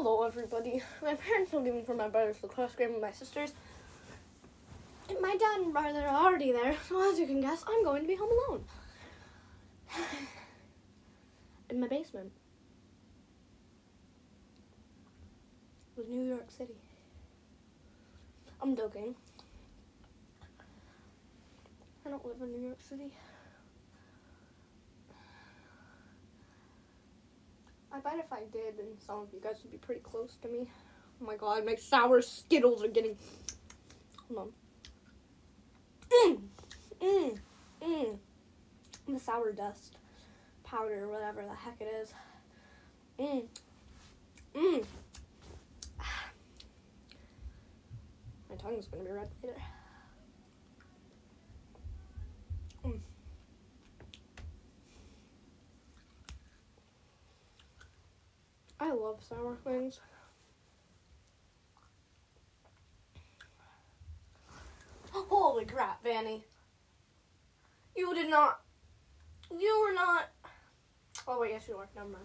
Hello, everybody. My parents are leaving for my brother's the lacrosse game with my sisters. And my dad and brother are already there, so as you can guess, I'm going to be home alone. In my basement. With New York City. I'm joking. I don't live in New York City. I bet if I did, then some of you guys would be pretty close to me. Oh my god, my sour Skittles are getting. Hold on. Mmm, mmm, mmm. The sour dust powder, whatever the heck it is. Mmm, mmm. My tongue's gonna be red later. Mm. I love sour things. Holy crap, Vanny. You did not. You were not. Oh, wait, yes, you are. Never mind.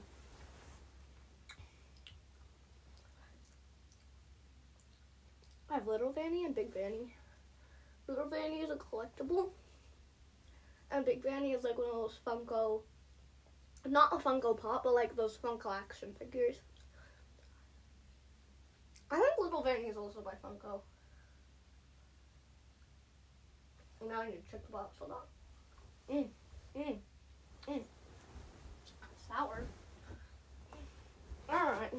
I have Little Vanny and Big Vanny. Little Vanny is a collectible. And Big Vanny is like one of those Funko not a Funko Pop, but like those Funko action figures. I think Little Vanny is also by Funko. Now I need to check the box. Hold on. Mmm, mmm, mmm. Sour. Alright.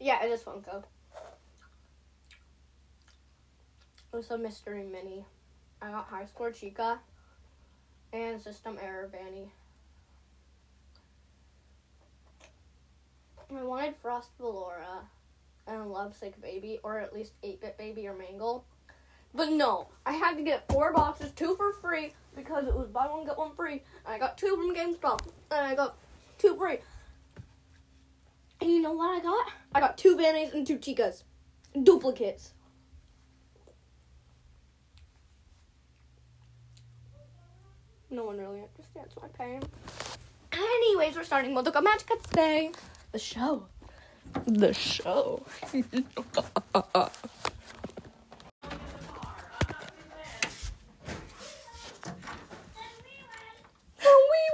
Yeah, it is Funko. It was a mystery mini. I got High Score Chica and System Error Vanny. I wanted Frost Valora and Lovesick Baby, or at least 8 Bit Baby or Mangle. But no, I had to get four boxes, two for free, because it was buy one, get one free. And I got two from GameStop, and I got two free. And you know what I got? I got two Vannies and two Chicas. Duplicates. No one really understands my pain. Anyways, we're starting Modoka Magica today. The show. The show. Oh, we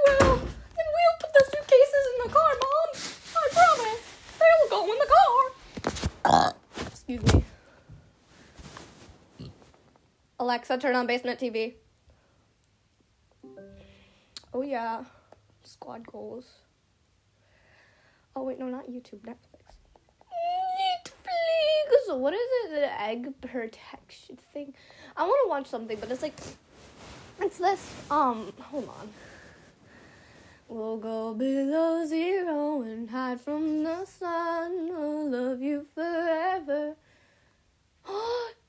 will. And we'll Oh yeah, squad goals. Oh wait, no, not YouTube, Netflix. Netflix. What is it? The egg protection thing. I want to watch something, but it's like it's this. Um, hold on. We'll go below zero and hide from the sun. I'll love you forever.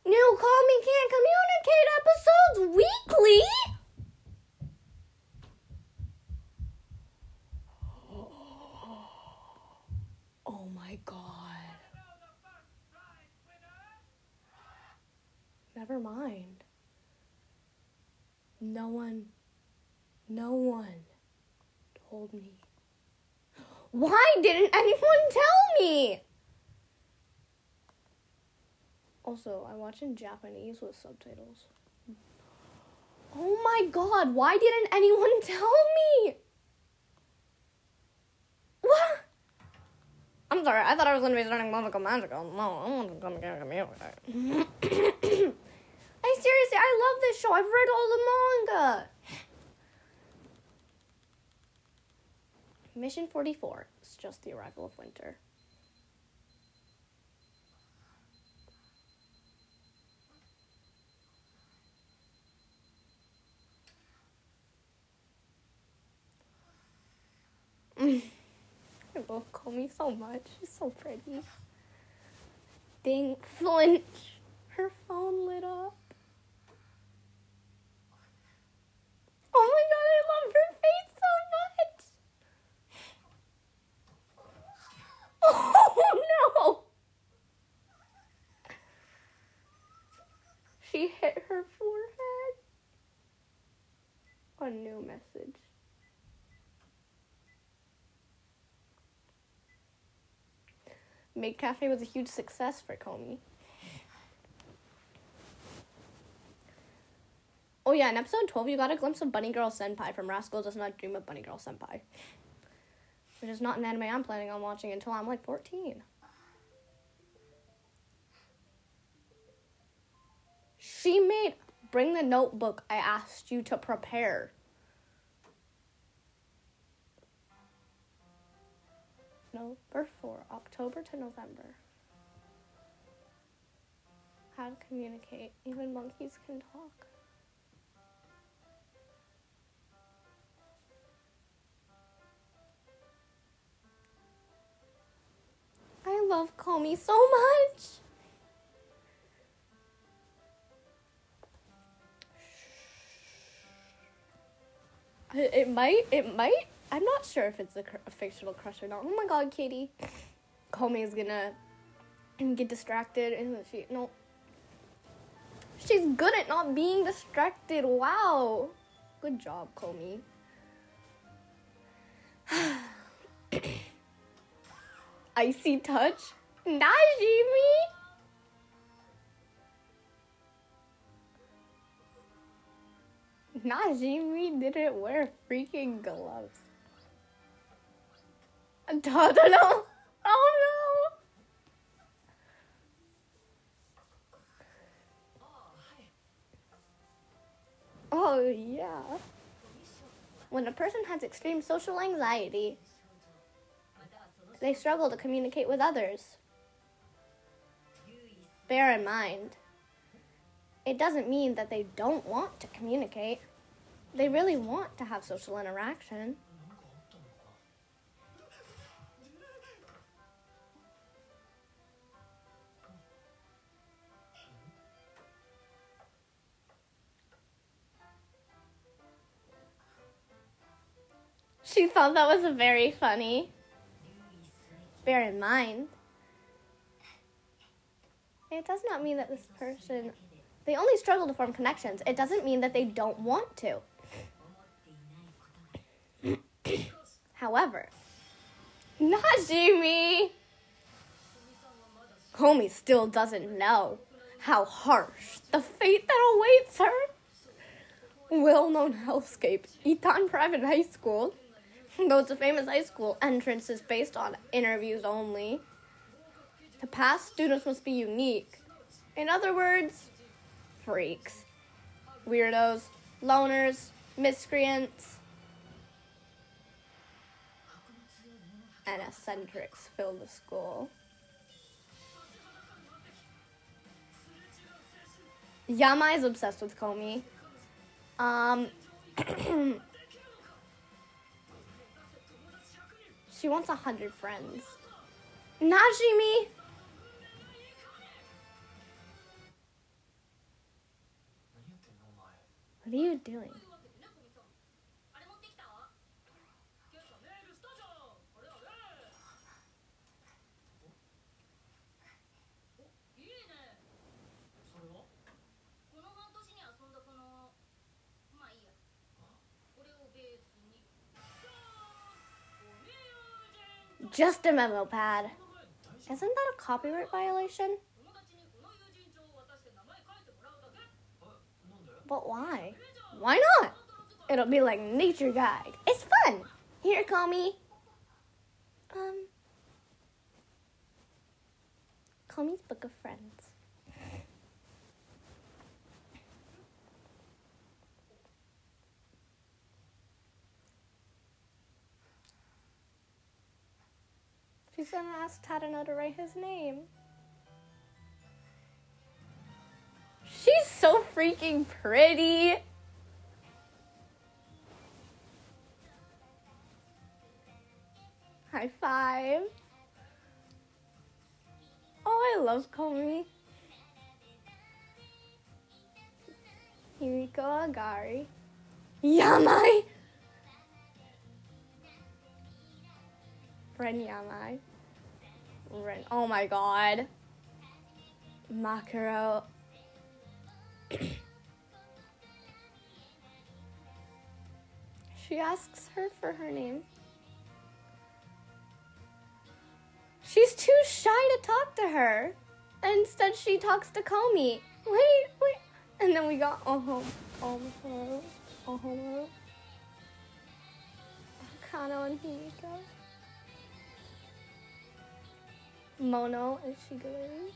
New Komi Can't Communicate episodes weekly. Oh my god. Never mind. No one, no one told me. Why didn't anyone tell me? Also, I watch in Japanese with subtitles. Oh my god, why didn't anyone tell me? What? I'm sorry, I thought I was gonna be starting Magical Magical. No, I want to come get a community. I seriously, I love this show. I've read all the manga. Mission 44 is just the arrival of winter. Both Komi so much. She's so pretty. Dang, flinch. Her phone lit up. Oh my god, I love her face Oh no! She hit her forehead. A new message. Make Cafe was a huge success for Komi. Oh yeah, in episode 12 you got a glimpse of Bunny Girl Senpai from Rascal Does Not Dream of Bunny Girl Senpai. Which is not an anime I'm planning on watching until I'm like 14. She made bring the notebook I asked you to prepare. November for October to November. How to communicate. Even monkeys can talk. I love Komi so much. It might, it might. I'm not sure if it's a, cr- a fictional crush or not. Oh my god, Katie. Komi is gonna get distracted, isn't she? No. She's good at not being distracted. Wow. Good job, Komi. Icy touch. Najimi. Najimi didn't wear freaking gloves. Totoro. Oh no. Oh yeah. When a person has extreme social anxiety, they struggle to communicate with others. Bear in mind, it doesn't mean that they don't want to communicate. They really want to have social interaction. She thought that was very funny. Bear in mind, it does not mean that this person, they only struggle to form connections. It doesn't mean that they don't want to. However, Najimi, Komi still doesn't know how harsh the fate that awaits her. Well known hellscape, Itan Private High School. Though it's a famous high school, entrance is based on interviews only. To pass, students must be unique. In other words, freaks, weirdos, loners, miscreants, and eccentrics fill the school. Yamai is obsessed with Komi. Um, she wants a hundred friends. Najimi. What are you doing? just a memo pad. Isn't that a copyright violation? But why? Why not? It'll be like nature guide. It's fun. Here, Komi. Um, Komi's book of friends. She's gonna ask Tadano to write his name. She's so freaking pretty. High five. Oh, I love Komi. Himiko Agari. Yamai! Ren Yamai. Ren. Oh my god. Makaro. she asks her for her name. She's too shy to talk to her. Instead, she talks to Komi. Wait, wait. And then we got uh-huh, uh-huh, uh-huh. Kano and Himiko. Mono and Shigeru.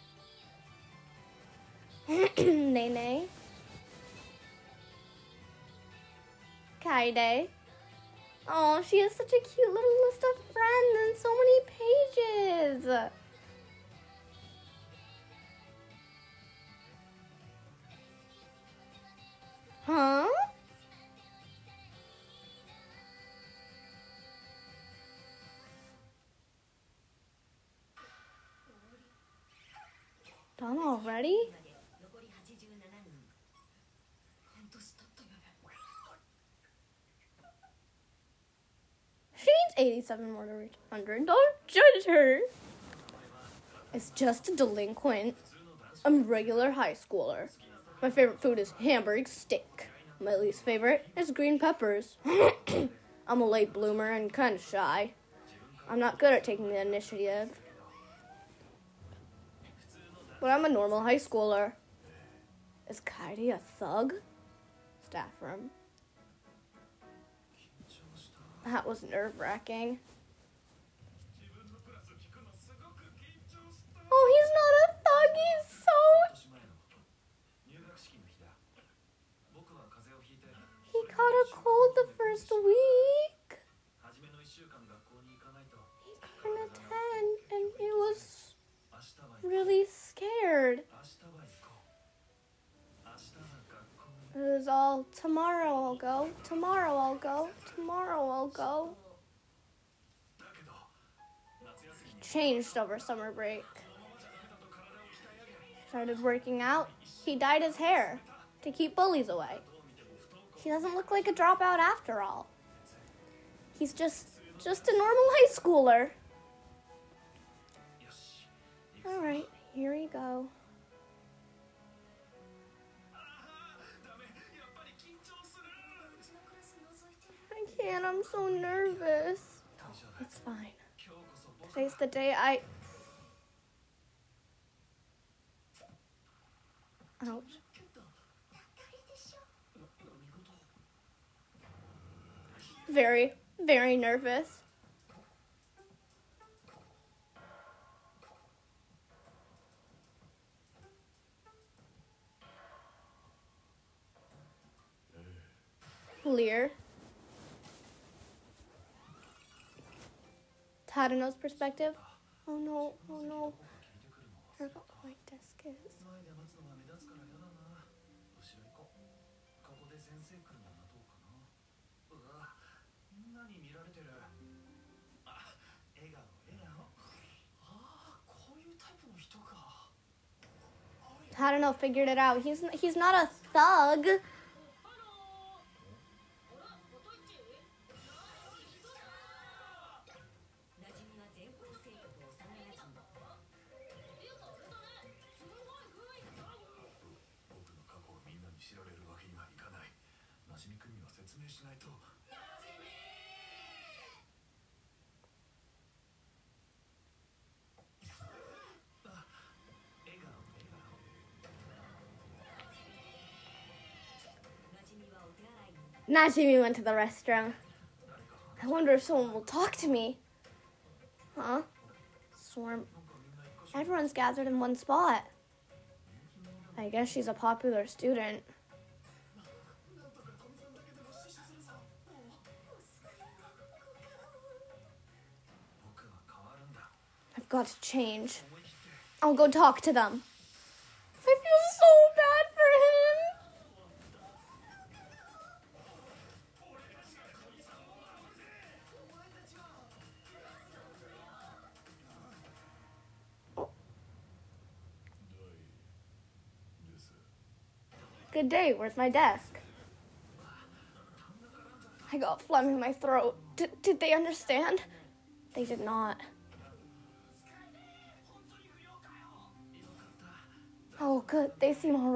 Nene. Kaide. Oh, she has such a cute little list of friends and so many pages. Huh? Done already? She needs 87 more to reach 100. Don't judge her. It's just a delinquent. I'm a regular high schooler. My favorite food is hamburg steak. My least favorite is green peppers. I'm a late bloomer and kind of shy. I'm not good at taking the initiative. But I'm a normal high schooler. Is Kaidi a thug? Staff room. That was nerve wracking. Oh, he's not a thug, he's so. He caught a cold the first week. He couldn't attend, and it was really scared. It was all tomorrow I'll go, tomorrow I'll go, tomorrow I'll go. Changed over summer break. Started working out. He dyed his hair to keep bullies away. He doesn't look like a dropout after all. He's just just a normal high schooler. All right. Here we go. I can't, I'm so nervous. It's fine. Today's the day I. Ouch. Very, very nervous. Lear. Tadano's perspective. Oh no, oh no. I forgot what my desk is. Tadano figured it out. He's he's not a thug. Najimi went to the restroom. I wonder if someone will talk to me. Huh? Swarm. Everyone's gathered in one spot. I guess she's a popular student. I've got to change. I'll go talk to them. I feel so Good day. Where's my desk? I got phlegm in my throat. D- did they understand? They did not. Oh, good. They seem all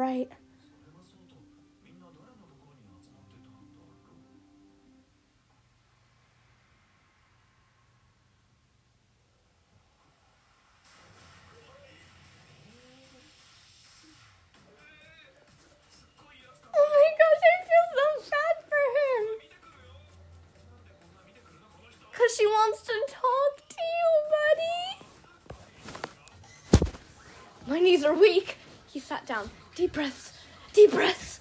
knees are weak. He sat down. Deep breaths. Deep breaths.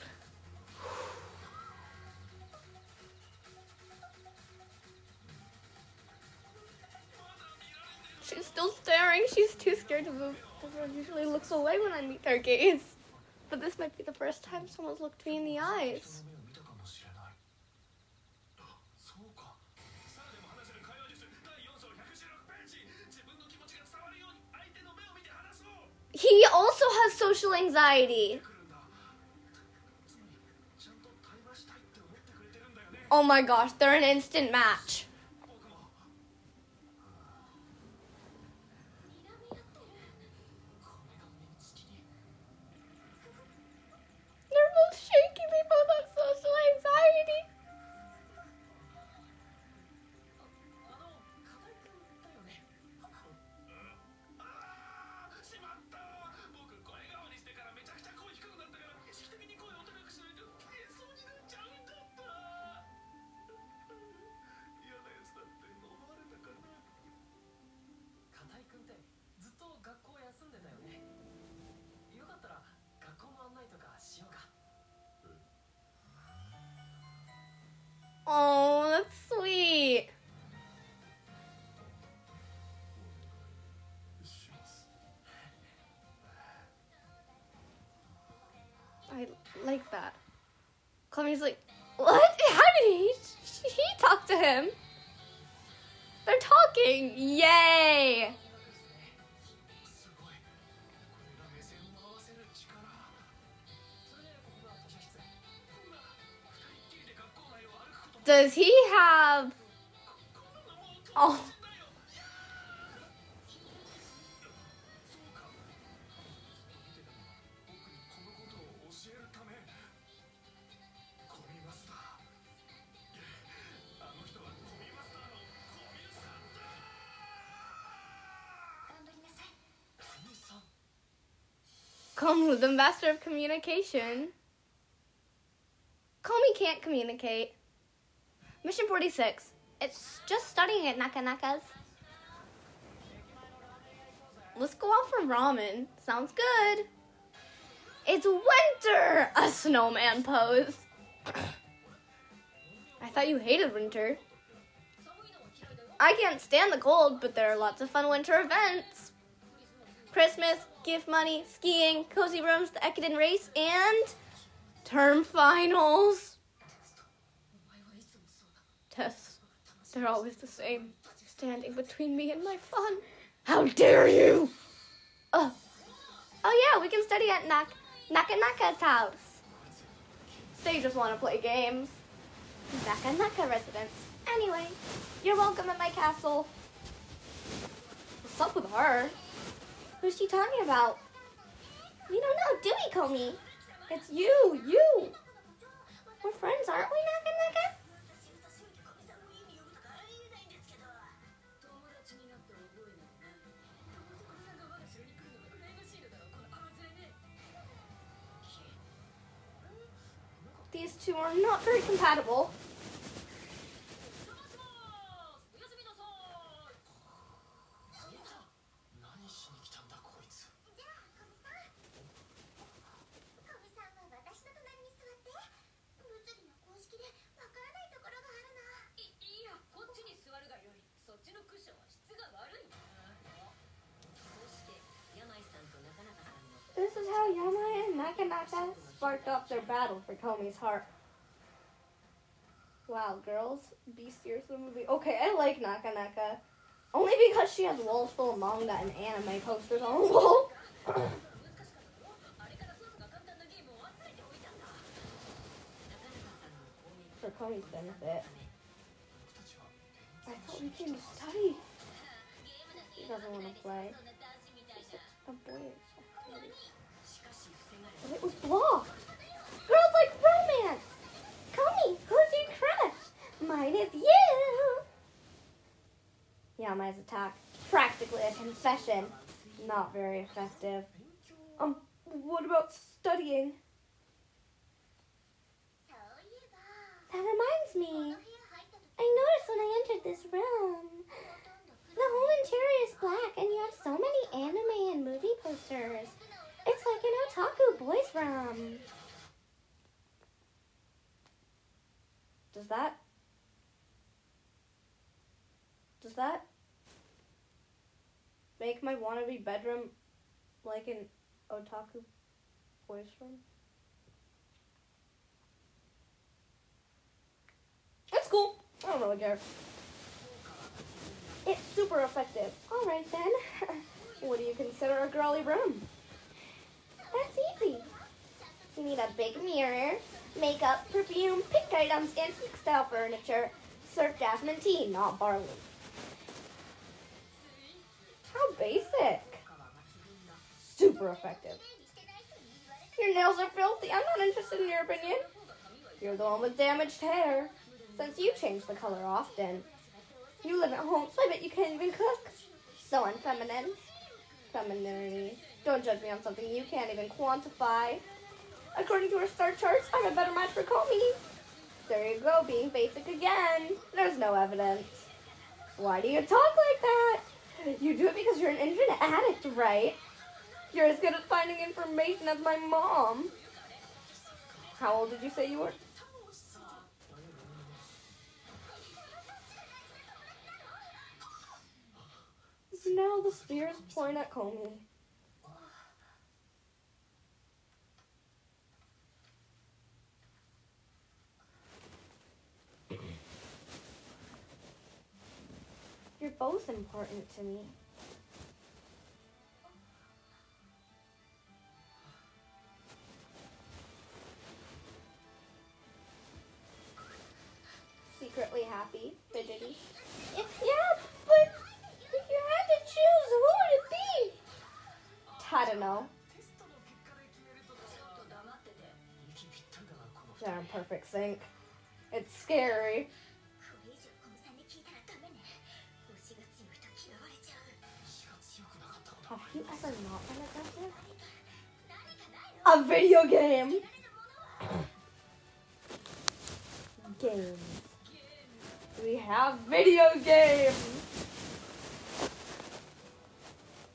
She's still staring. She's too scared to move. Everyone usually looks away when I meet their gaze. But this might be the first time someone's looked me in the eyes. よね Oh my gosh, they're an instant match. he's like, what? How did he? He to him. They're talking. Yay! Does he have? Oh. Komi, the master of communication. Komi can't communicate. Mission 46. It's just studying at Nakanaka's. Let's go out for ramen. Sounds good. It's winter! A snowman pose. I thought you hated winter. I can't stand the cold, but there are lots of fun winter events. Christmas, gift money, skiing, cozy rooms, the Ekiden race, and term finals. Tests. They're always the same, standing between me and my fun. How dare you! Oh, oh yeah, we can study at Nak Nakanaka's house. They just want to play games. Nakanaka residence. Anyway, you're welcome at my castle. What's up with her? Who's she talking about? We don't know, Dewey we, Komi? It's you, you. We're friends, aren't we, Naka Naka? These two are not very compatible. Yamai and Nakanaka sparked off their battle for Tomi's heart. Wow, girls, be serious in the movie. Okay, I like Nakanaka. Only because she has walls full of manga and anime posters on the wall. for Komi's benefit. I thought we came to study. He doesn't want to play. He's a boy but it was blocked. Girls like romance. Tell me, who's your crush? Mine is you. Yama's attack, practically a confession. Not very effective. Um, what about studying? That reminds me. I noticed when I entered this room. The whole interior is black, and you have so many anime and movie posters noticed like an otaku boys room. Does that? Does that make my wannabe bedroom like an otaku boys room? It's cool. I don't really care. It's super effective. All right then. what do you consider a girly room? That's easy. You need a big mirror, makeup, perfume, pink items, antique style furniture. Serve jasmine tea, not barley. How basic. Super effective. Your nails are filthy. I'm not interested in your opinion. You're the one with damaged hair. Since you change the color often. You live at home, so I bet you can't even cook. So unfeminine. Femininity. Don't judge me on something you can't even quantify. According to our star charts, I'm a better match for Komi. There you go, being basic again. There's no evidence. Why do you talk like that? You do it because you're an internet addict, right? You're as good at finding information as my mom. How old did you say you were? Now the spears point at Komi. You're both important to me. Secretly happy, fidgety. Yeah, but if you had to choose, who would it be? I don't know. They're a perfect sync. It's scary. You not? A video game! Games. We have video games!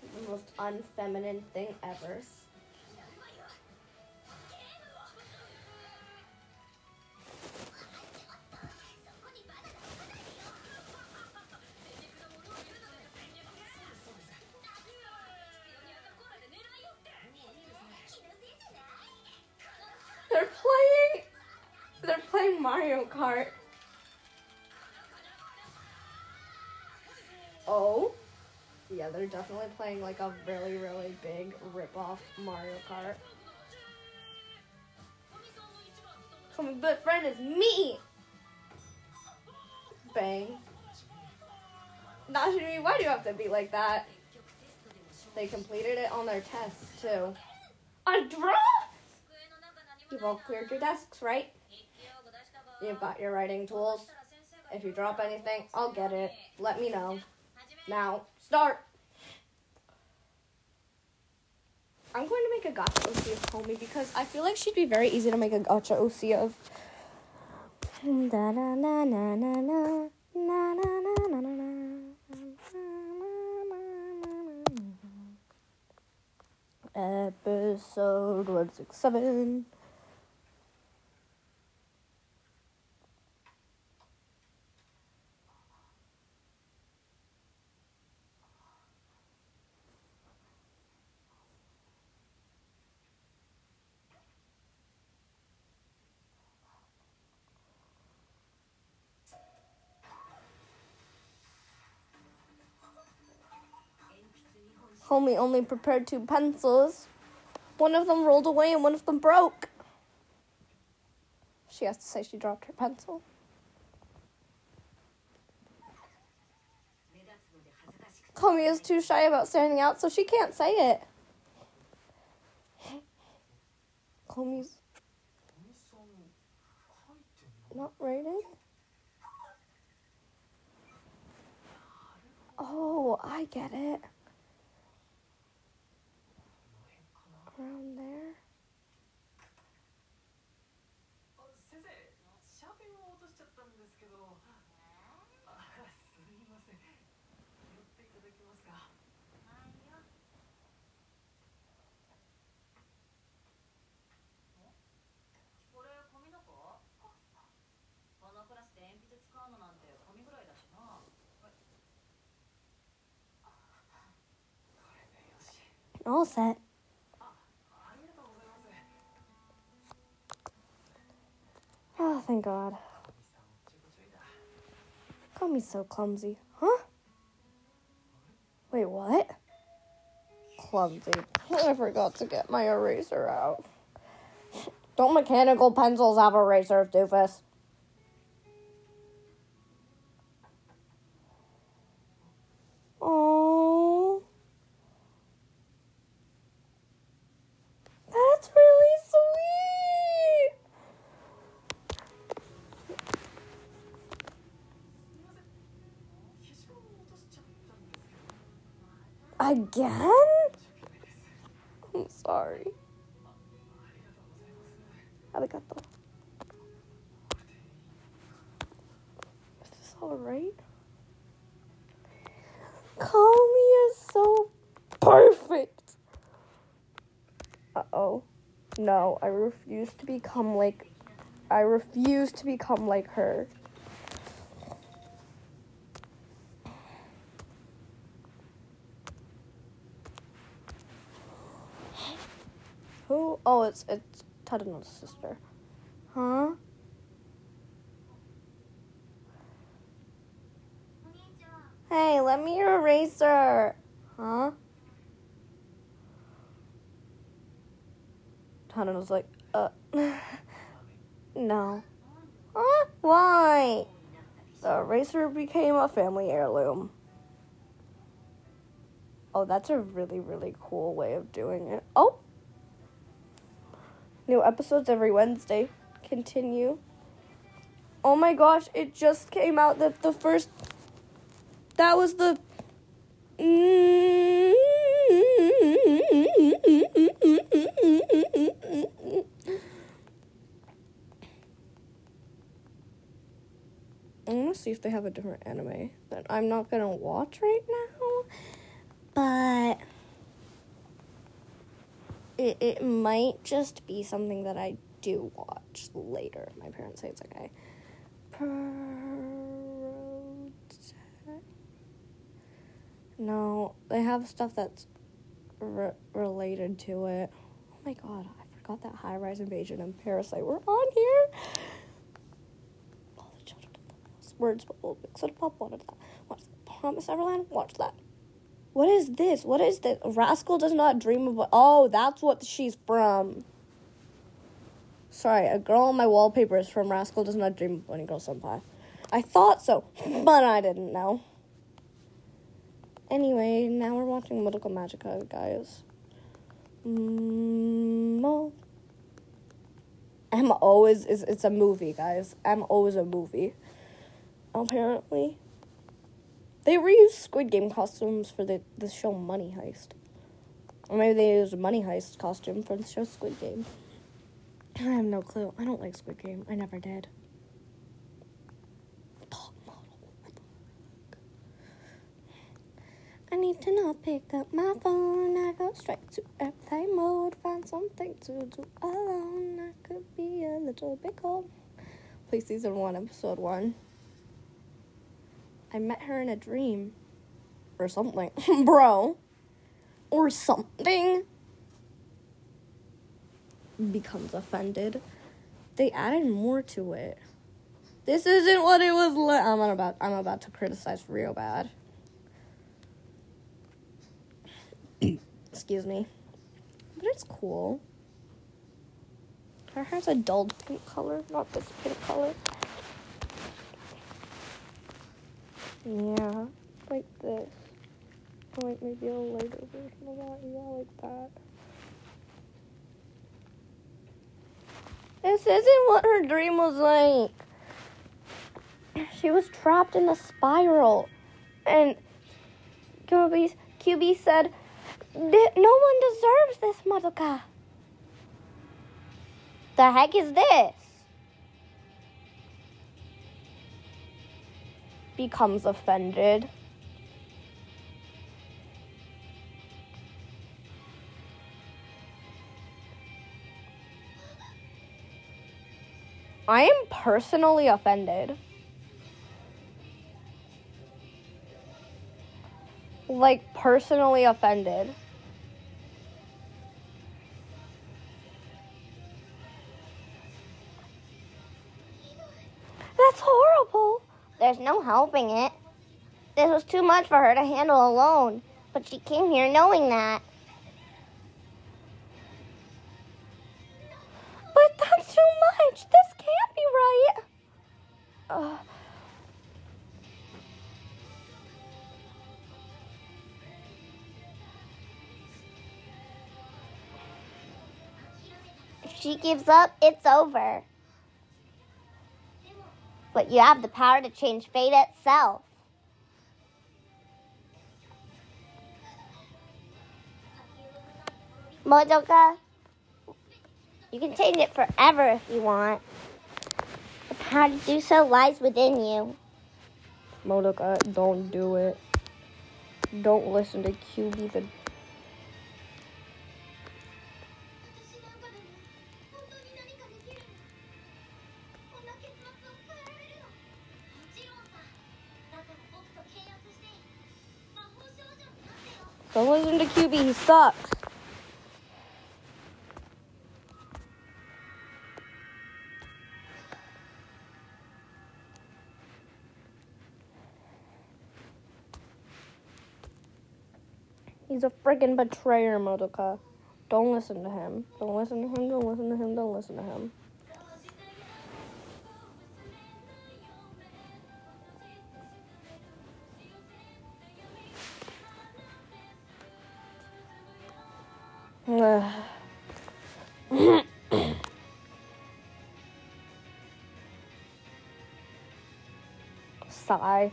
The most unfeminine thing ever. They're definitely playing like a really, really big rip-off Mario Kart. So my best friend is me. Bang. Najimi, why do you have to be like that? They completed it on their test too. A draw? You've all cleared your desks, right? You've got your writing tools. If you drop anything, I'll get it. Let me know. Now, start. I'm going to make a Gacha OC of Homie because I feel like she'd be very easy to make a Gacha OC of. Episode 167. Only prepared two pencils. One of them rolled away and one of them broke. She has to say she dropped her pencil. Komi is too shy about standing out, so she can't say it. Komi's not writing? Oh, I get it. background there. All set. Thank God. Call me so clumsy. Huh? Wait, what? Clumsy. I forgot to get my eraser out. Don't mechanical pencils have erasers, doofus? Oh. That's really sweet. Again? I'm sorry. Arigato. Is this alright? Komi is so perfect. Uh oh. No, I refuse to become like. I refuse to become like her. Who? Oh, it's it's Tadano's sister. Huh? Hey, let me your eraser. Huh? Tadano's like, uh, no. Huh? Why? The eraser became a family heirloom. Oh, that's a really, really cool way of doing it. Oh! New episodes every Wednesday. Continue. Oh my gosh, it just came out that the first. That was the. I'm gonna see if they have a different anime that I'm not gonna watch right now, but it, it might just be something that I do watch later. My parents say it's okay. No, they have stuff that's re- related to it. Oh my god, I forgot that High Rise Invasion and Parasite were on here. All the children of the words will mix it up. What is that? What's Promised Neverland? Watch that. What is this? What is this? Rascal does not dream of. Oh, that's what she's from. Sorry, a girl on my wallpaper is from Rascal Does Not Dream of Bunny Girl Senpai. I thought so, but I didn't know. Anyway, now we're watching Madoka Magica, guys. Mo. Oh. MO is, is it's a movie, guys. MO is a movie. Apparently. They reused Squid Game costumes for the, the show Money Heist. Or maybe they used a Money Heist costume for the show Squid Game. I have no clue. I don't like Squid Game. I never did. I need to not pick up my phone. I go straight to airplane mode. Find something to do alone. I could be a little bit cold. Please, season one, episode one. I met her in a dream. Or something. Bro. Or something. Becomes offended. They added more to it. This isn't what it was li- I'm about I'm about to criticize real bad. Excuse me. But it's cool. Her hair's a dull pink color, not this pink color. Yeah, like this. Or like maybe a lighter version of that. Yeah, like that. This isn't what her dream was like. She was trapped in the spiral. And QB, QB said, "Th- No one deserves this, Madoka. The heck is this? Becomes offended. I am personally offended. Like, personally offended. There's no helping it. This was too much for her to handle alone, but she came here knowing that. But that's too much. This can't be right. Ugh. If she gives up, it's over. But you have the power to change fate itself. Madoka, you can change it forever if you want. The power to do so lies within you. Madoka, don't do it. Don't listen to QB the Don't listen to QB, he sucks. He's a friggin' betrayer, Madoka. Don't listen to him. Don't listen to him, don't listen to him, don't listen to him. Sigh.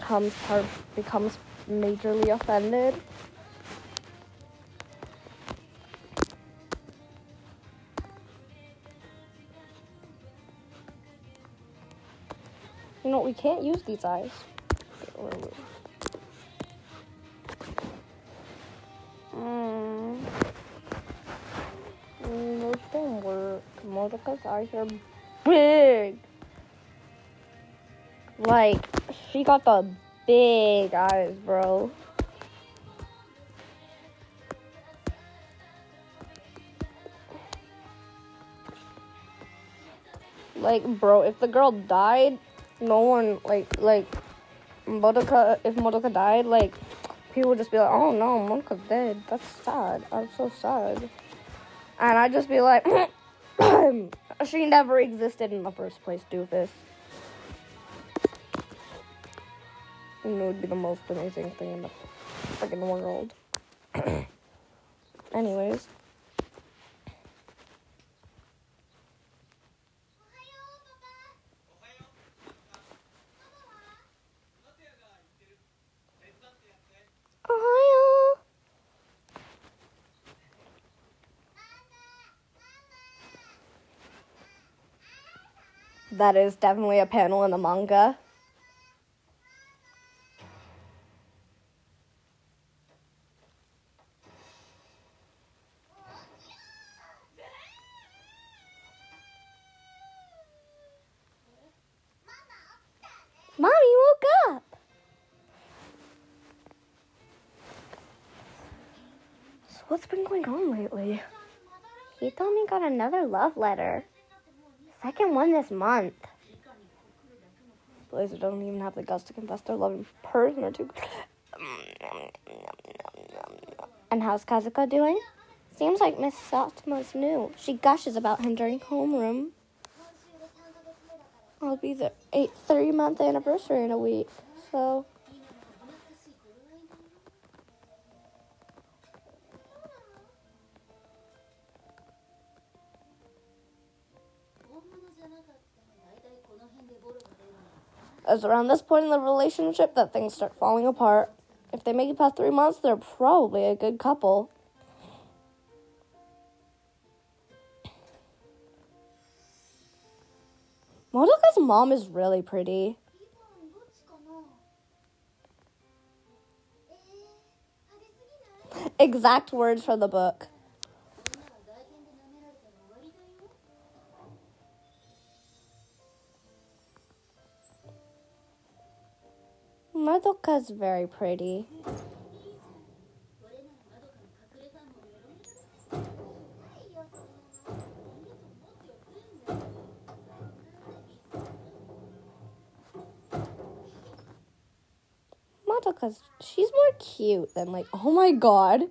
Comes part becomes majorly offended. You know, we can't use these eyes. Work. Madoka's eyes are big. Like, she got the big eyes, bro. Like, bro, if the girl died, no one, like, like, Madoka, if Madoka died, like, people would just be like, oh no, Madoka's dead. That's sad. I'm so sad. And I'd just be like, she never existed in the first place, doofus. And it would be the most amazing thing in the freaking world. Anyways, that is definitely a panel in the manga. Mommy woke up. So what's been going on lately? Me got another love letter. Second one this month. Blazer don't even have the guts to confess their love in person or two. and how's Kazuka doing? Seems like Miss Saotome's new. She gushes about him during homeroom. I'll be the eight three month anniversary in a week, so it's around this point in the relationship that things start falling apart. If they make it past three months, they're probably a good couple. Madoka's mom is really pretty. Exact words from the book. Madoka's very pretty. Madoka's, she's more cute than like, oh my god.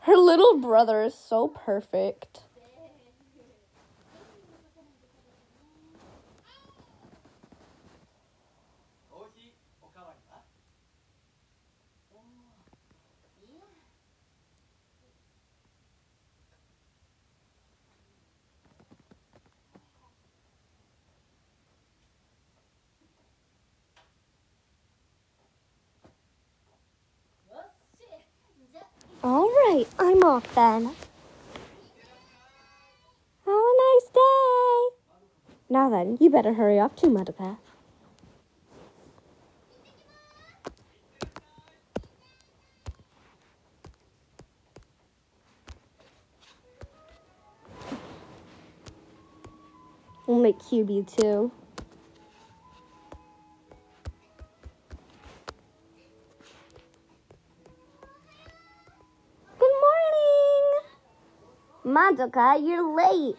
Her little brother is so perfect. Right, I'm off then. Have a nice day. Now then, you better hurry up too, Madoka. We'll make QB too. Madoka, you're late.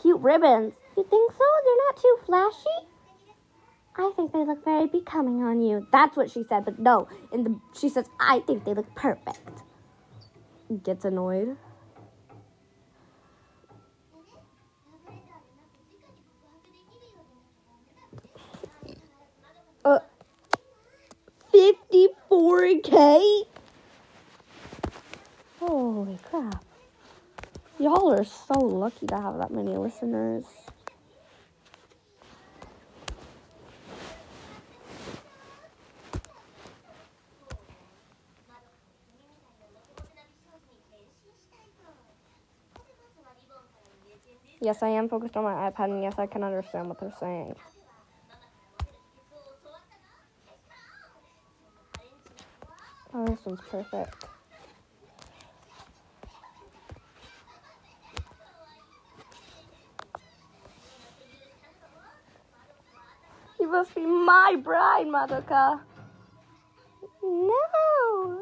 Cute ribbons. You think so? They're not too flashy? I think they look very becoming on you. That's what she said, but no. In the she says, I think they look perfect. Gets annoyed. Uh, 54k? Holy crap. Y'all are so lucky to have that many listeners. Yes, I am focused on my iPad, and yes, I can understand what they're saying. Oh, this one's perfect. Must be my bride, Madoka. No.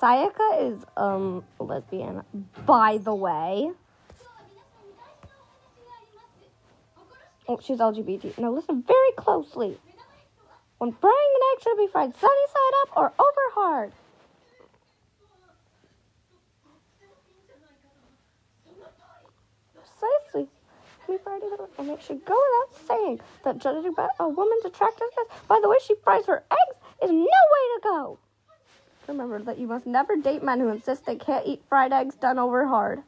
Sayaka is um lesbian, by the way. Oh, she's LGBT. Now listen very closely. When frying an egg should be fried sunny side up or over hard. Fried it and it should go without saying that judging by a woman's attractiveness by the way she fries her eggs is no way to go. Remember that you must never date men who insist they can't eat fried eggs done over hard.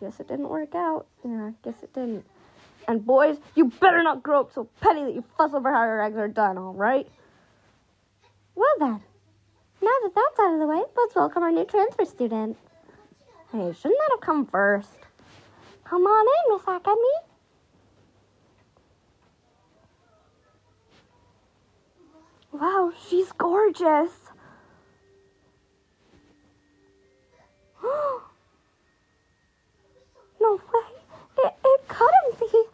Guess it didn't work out. Yeah, guess it didn't. And boys, you better not grow up so petty that you fuss over how your eggs are done, all right? Well then, now that that's out of the way, let's welcome our new transfer student. Hey, shouldn't that have come first? Come on in, Miss Akemi. Wow, she's gorgeous. no way. It, it couldn't be.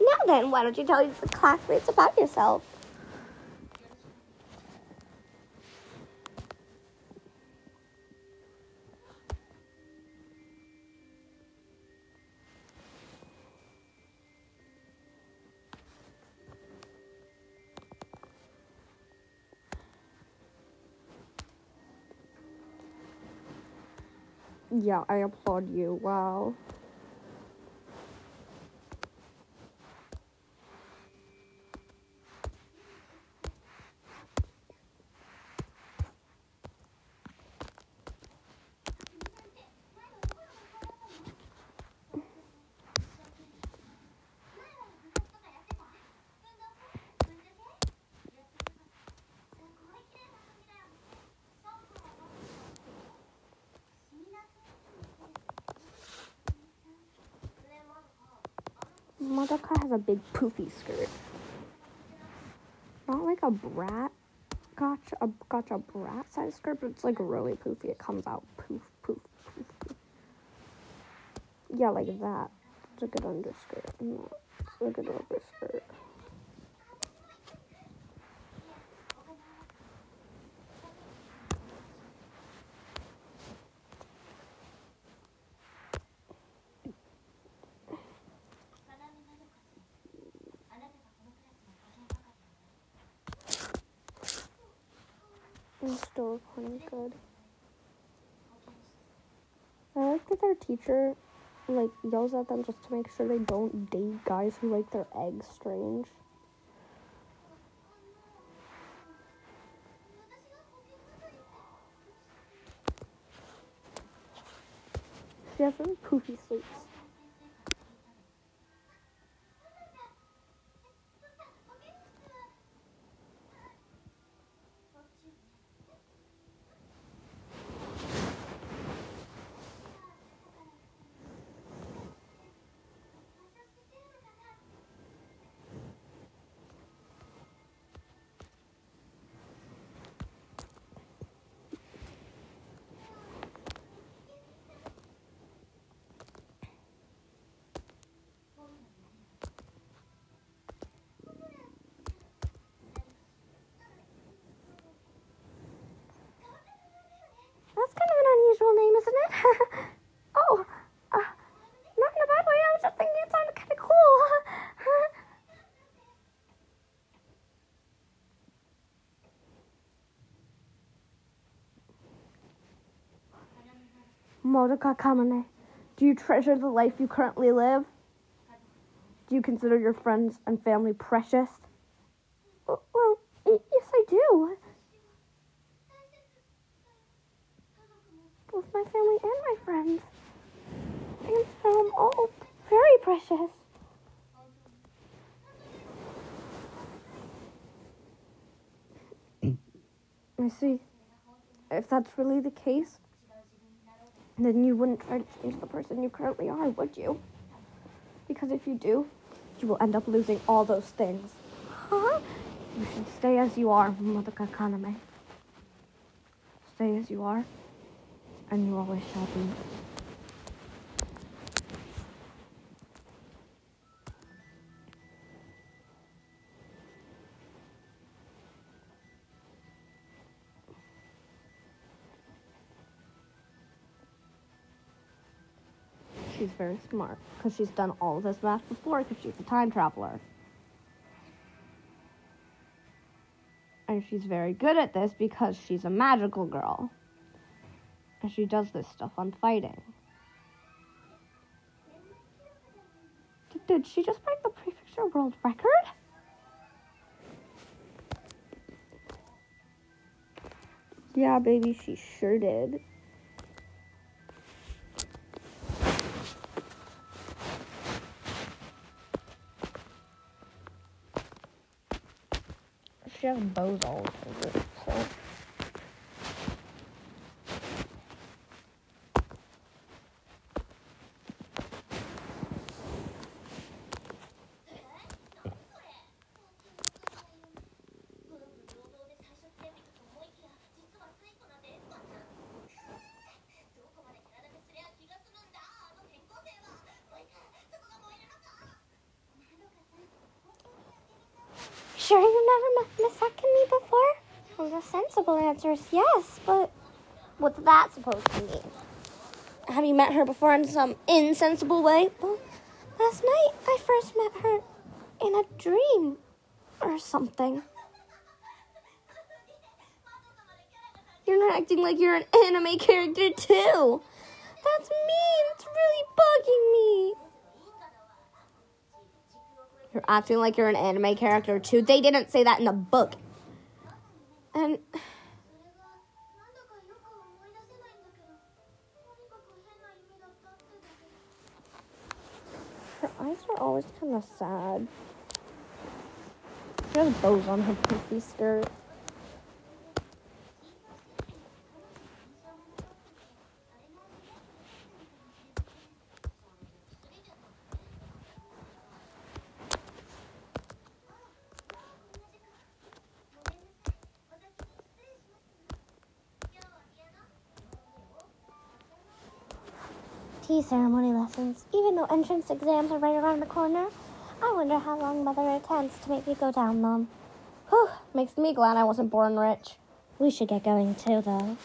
Now then, why don't you tell the classmates about yourself? Yeah, I applaud you. Wow. Madoka has a big poofy skirt. Not like a brat gotcha a gotcha brat size skirt, but it's like really poofy. It comes out poof poof poof. Yeah, like that. It's a good underskirt. It's a good overskirt. It's still recording good. I like that their teacher like yells at them just to make sure they don't date guys who like their eggs strange. She has really poofy sleeps. That's kind of an unusual name, isn't it? oh, uh, not in a bad way. I was just thinking it sounded kind of cool. Madoka Kaname, do you treasure the life you currently live? Do you consider your friends and family precious? Well, well y- yes, I do. both my family and my friends. I consider them all very precious. I see. If that's really the case, then you wouldn't try to change the person you currently are, would you? Because if you do, you will end up losing all those things. Huh? You should stay as you are, Madoka Kaname. Stay as you are and you always shall be. Very smart because she's done all this math before because she's a time traveler. And she's very good at this because she's a magical girl. And she does this stuff on fighting. Did, did she just break the prefecture world record? Yeah, baby, she sure did. She has bows all over it, so. Sure, you've never met Misaki before? Well, sensible answer is yes, but what's that supposed to mean? Have you met her before in some insensible way? Well, last night I first met her in a dream or something. You're not acting like you're an anime character too. That's mean. It's really bugging me. You're acting like you're an anime character too. They didn't say that in the book. Of sad. She has bows on her poofy skirt. Tea ceremony lessons. Even though entrance exams are right around the corner, wonder how long Mother intends to make me go down, Mom. Whew, makes me glad I wasn't born rich. We should get going too, though.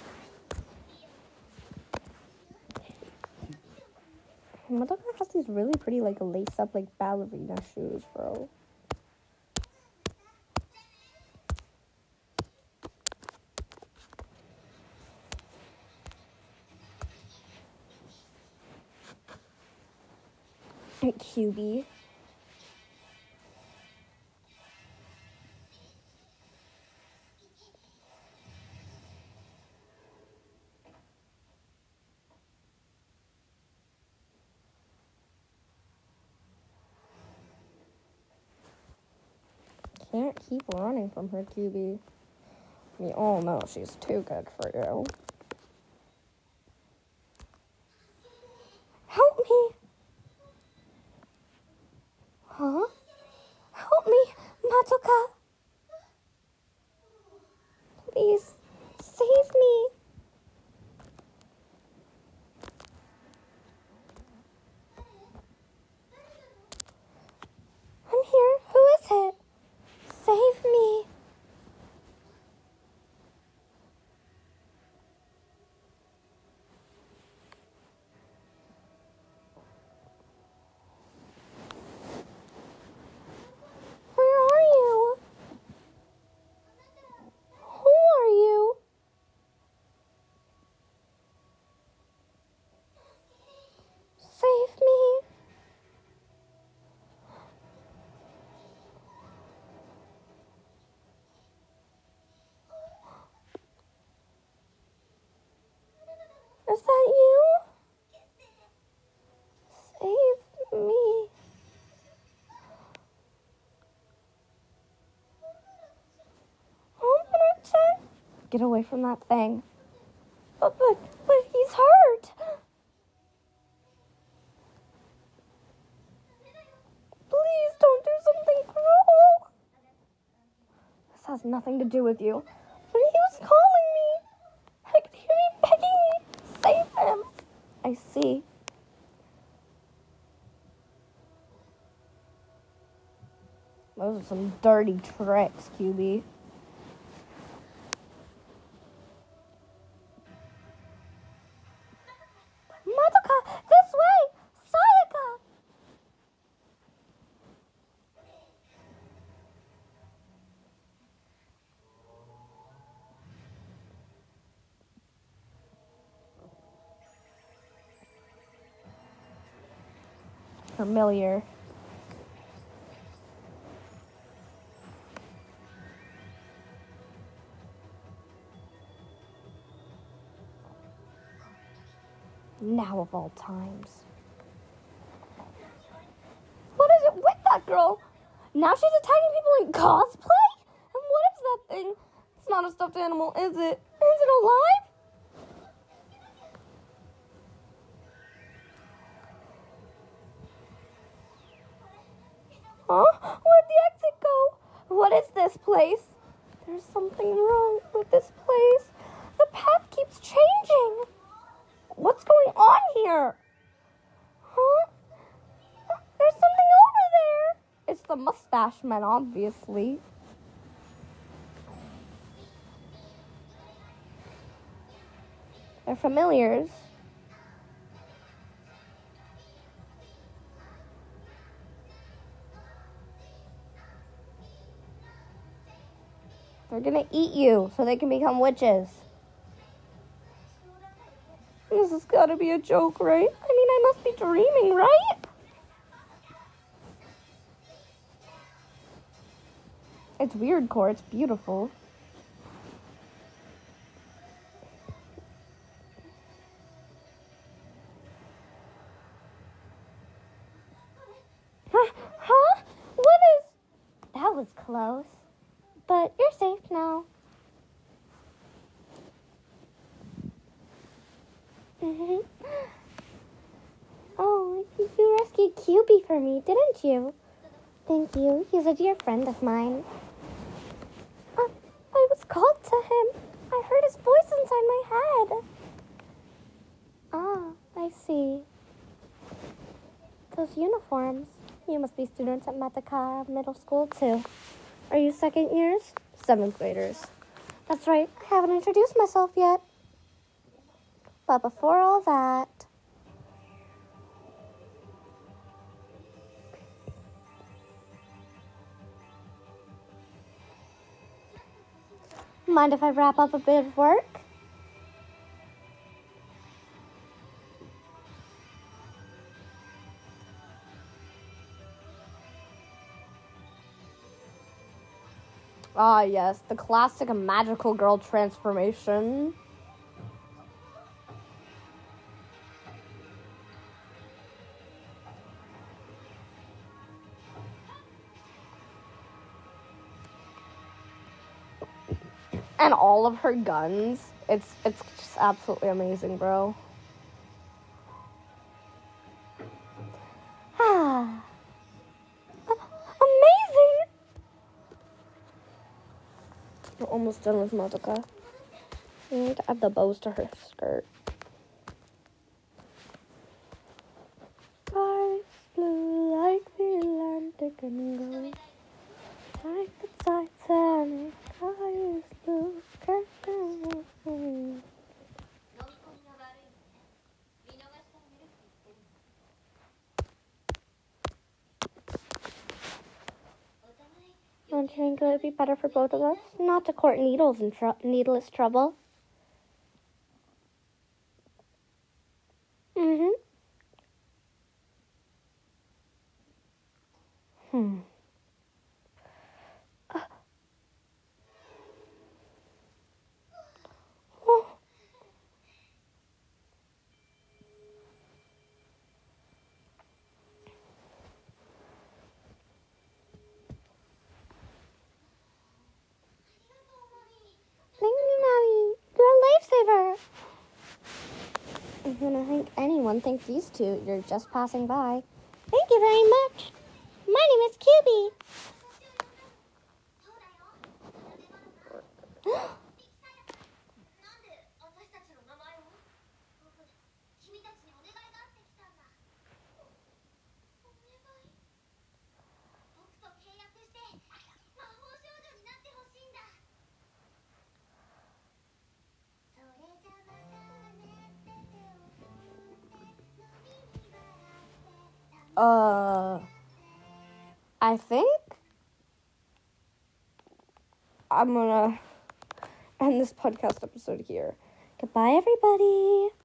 Mother has these really pretty, like, lace-up, like, ballerina shoes, bro. QB. Keep running from her QB. We all oh, know she's too good for you. Help me! Huh? Help me, Madoka! Please, save me! I'm here. Who is it? Save me! Where are you? Who are you? Save me. Is that you? Save me. Oh, Homerton? Get away from that thing. But, but, but he's hurt. Please don't do something cruel. This has nothing to do with you. But he was calling me. I could hear him begging me. Save him. I see. Those are some dirty tricks, QB. Familiar. Now of all times. What is it with that girl? Now she's attacking people in cosplay? And what is that thing? It's not a stuffed animal, is it? Is it alive? Huh? Where'd the exit go? What is this place? There's something wrong with this place. The path keeps changing. What's going on here? Huh? There's something over there. It's the men, obviously. They're familiars. They're gonna eat you so they can become witches. This has gotta be a joke, right? I mean, I must be dreaming, right? It's weird, Core. It's beautiful. Huh? Huh? What is. That was close. But you're safe now. Oh, you rescued QB for me, didn't you? Thank you. He's a dear friend of mine. Uh, I was called to him. I heard his voice inside my head. Ah, I see. Those uniforms. You must be students at Mitakihara Middle School, too. Are you second years? Seventh graders. That's right. I haven't introduced myself yet. But before all that, Mind if I wrap up a bit of work? Ah, yes, the classic magical girl transformation. And all of her guns. It's it's just absolutely amazing, bro. Ah. Amazing! We're almost done with Madoka. We need to add the bows to her skirt. Think it would be better for both of us not to court needles and tr- needless trouble? Mm-hmm. Hmm. Uh. Oh. Thank you, Mami. You're a lifesaver. To thank anyone, thank these two. You're just passing by. Thank you very much. My name is QB. Uh, I think I'm gonna end this podcast episode here. Goodbye, everybody.